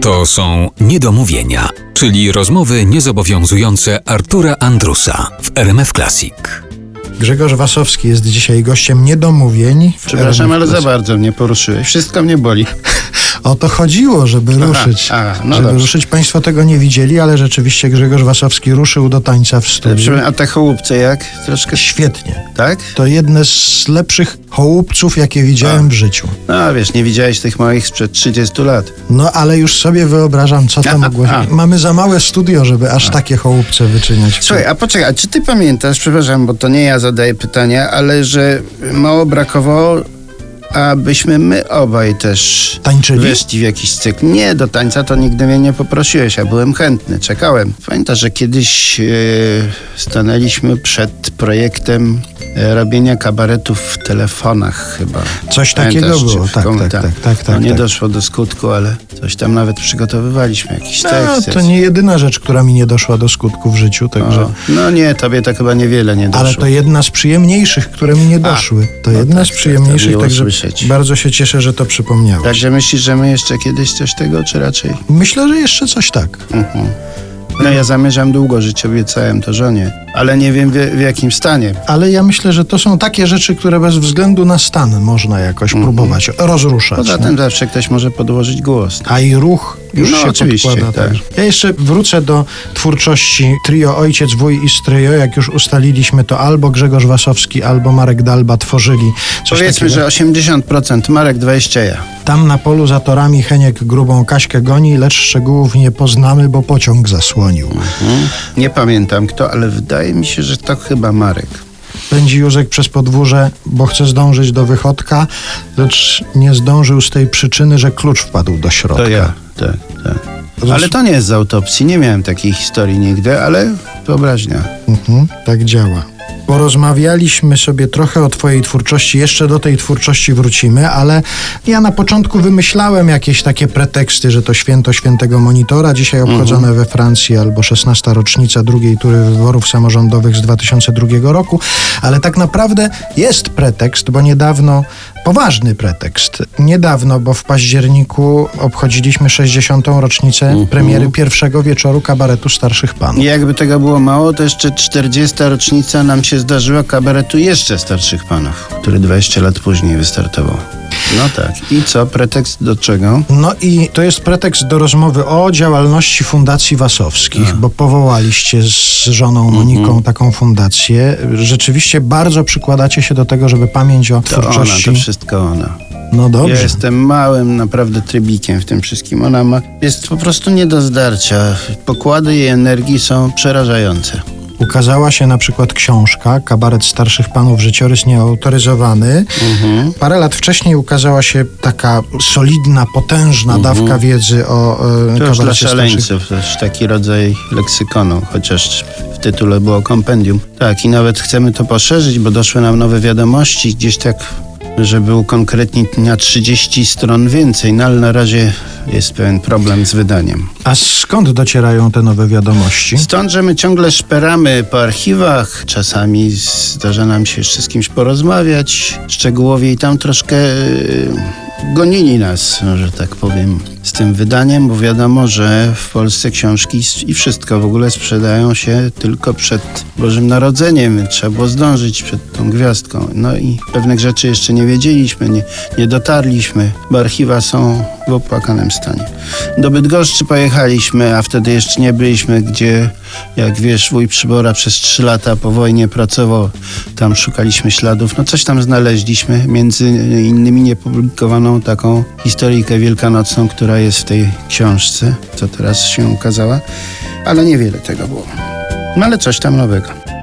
To są niedomówienia, czyli rozmowy niezobowiązujące Artura Andrusa w RMF Classic. Grzegorz Wasowski jest dzisiaj gościem niedomówień. w Przepraszam, RMF ale za bardzo mnie poruszyłeś. Wszystko mnie boli. O to chodziło, żeby ruszyć. a, no żeby dobrze. ruszyć. Państwo tego nie widzieli, ale rzeczywiście Grzegorz Wasowski ruszył do tańca w studiu. Przepraszam, A te chołupce jak? Troszkę... Świetnie. Tak? To jedne z lepszych hołupców, jakie widziałem w życiu. No wiesz, nie widziałeś tych moich sprzed 30 lat. No ale już sobie wyobrażam, co to A, mogło a. Mamy za małe studio, żeby aż takie hołupce wyczyniać. Słuchaj, a poczekaj, a czy ty pamiętasz, przepraszam, bo to nie ja zadaję pytania, ale że mało brakowało, abyśmy my obaj też Tańczyli? weszli w jakiś cykl. Nie, do tańca to nigdy mnie nie poprosiłeś, a byłem chętny, czekałem. Pamiętasz, że kiedyś e, stanęliśmy przed projektem e, robienia kabaretów w telefonach chyba. Coś takiego Pamiętasz, było, czy w tak, tak, tak, tak, tak, No nie tak. doszło do skutku, ale coś tam nawet przygotowywaliśmy, jakiś No, tekst. to nie jedyna rzecz, która mi nie doszła do skutku w życiu, także... O, no nie, tobie to chyba niewiele nie doszło. Ale to jedna z przyjemniejszych, które mi nie doszły. To no jedna tak, z tak, przyjemniejszych, miło także słyszeć. bardzo się cieszę, że to przypomniałeś. Także myślisz, że my jeszcze kiedyś coś tego, czy raczej? Myślę, że jeszcze coś tak. Mhm. No ja zamierzam długo żyć, obiecałem to żonie, ale nie wiem w, w jakim stanie. Ale ja myślę, że to są takie rzeczy, które bez względu na stan można jakoś próbować rozruszać. Mhm. Poza nie? tym zawsze ktoś może podłożyć głos. A i ruch już No, się oczywiście, podkłada. tak. Ja jeszcze wrócę do twórczości trio Ojciec, Wuj i Stryjo. Jak już ustaliliśmy, to albo Grzegorz Wasowski, albo Marek Dalba tworzyli coś Powiedzmy, takiego. że 80% Marek 20 ja. Tam na polu za torami Heniek grubą Kaśkę goni, lecz szczegółów nie poznamy, bo pociąg zasłonił. Mhm. Nie pamiętam kto, ale wydaje mi się, że to chyba Marek. Pędzi Józek przez podwórze, bo chce zdążyć do wychodka, lecz nie zdążył z tej przyczyny, że klucz wpadł do środka. To ja, tak, tak. Ale to nie jest z autopsji, nie miałem takiej historii nigdy, ale wyobraźnia. Mhm, tak działa. Porozmawialiśmy sobie trochę o Twojej twórczości, jeszcze do tej twórczości wrócimy, ale ja na początku wymyślałem jakieś takie preteksty, że to święto świętego monitora, dzisiaj obchodzone we Francji, albo 16. rocznica drugiej tury wyborów samorządowych z 2002 roku, ale tak naprawdę jest pretekst, bo niedawno, poważny pretekst, niedawno, bo w październiku obchodziliśmy 60. rocznicę premiery pierwszego wieczoru kabaretu Starszych Panów. I jakby tego było mało, to jeszcze 40. rocznica nam się zdarzyła kabaretu jeszcze starszych panów, który 20 lat później wystartował. No tak. I co? Pretekst do czego? No i to jest pretekst do rozmowy o działalności Fundacji Wasowskich, bo powołaliście z żoną Moniką taką fundację. Rzeczywiście bardzo przykładacie się do tego, żeby pamięć o To ona, twórczości... to wszystko ona. No dobrze. Ja jestem małym naprawdę trybikiem w tym wszystkim. Ona ma, jest po prostu nie do zdarcia. Pokłady jej energii są przerażające. Ukazała się na przykład książka Kabaret Starszych Panów, życiorys nieautoryzowany. Parę lat wcześniej ukazała się taka solidna, potężna dawka wiedzy o e, To dla kabarecie starszych szaleńców, też taki rodzaj leksykonu, chociaż w tytule było kompendium. Tak, i nawet chcemy to poszerzyć, bo doszły nam nowe wiadomości, gdzieś tak, żeby ukonkretnić na 30 stron więcej, no ale na razie jest pewien problem z wydaniem. A skąd docierają te nowe wiadomości? Stąd, że my ciągle szperamy po archiwach, czasami zdarza nam się jeszcze z kimś porozmawiać szczegółowie i tam troszkę yy, gonili nas, że tak powiem, z tym wydaniem, bo wiadomo, że w Polsce książki i wszystko w ogóle sprzedają się tylko przed Bożym Narodzeniem. Trzeba było zdążyć przed tą gwiazdką. No i pewnych rzeczy jeszcze nie wiedzieliśmy, nie, nie dotarliśmy, bo archiwa są w opłakanym stanie. Do Bydgoszczy pojechaliśmy, a wtedy jeszcze nie byliśmy, gdzie, jak wiesz, wuj Przybora przez trzy lata po wojnie pracował. Tam szukaliśmy śladów. No coś tam znaleźliśmy, między innymi niepublikowaną taką historyjkę wielkanocną, która jest w tej książce, co teraz się ukazała, ale niewiele tego było. No ale coś tam nowego.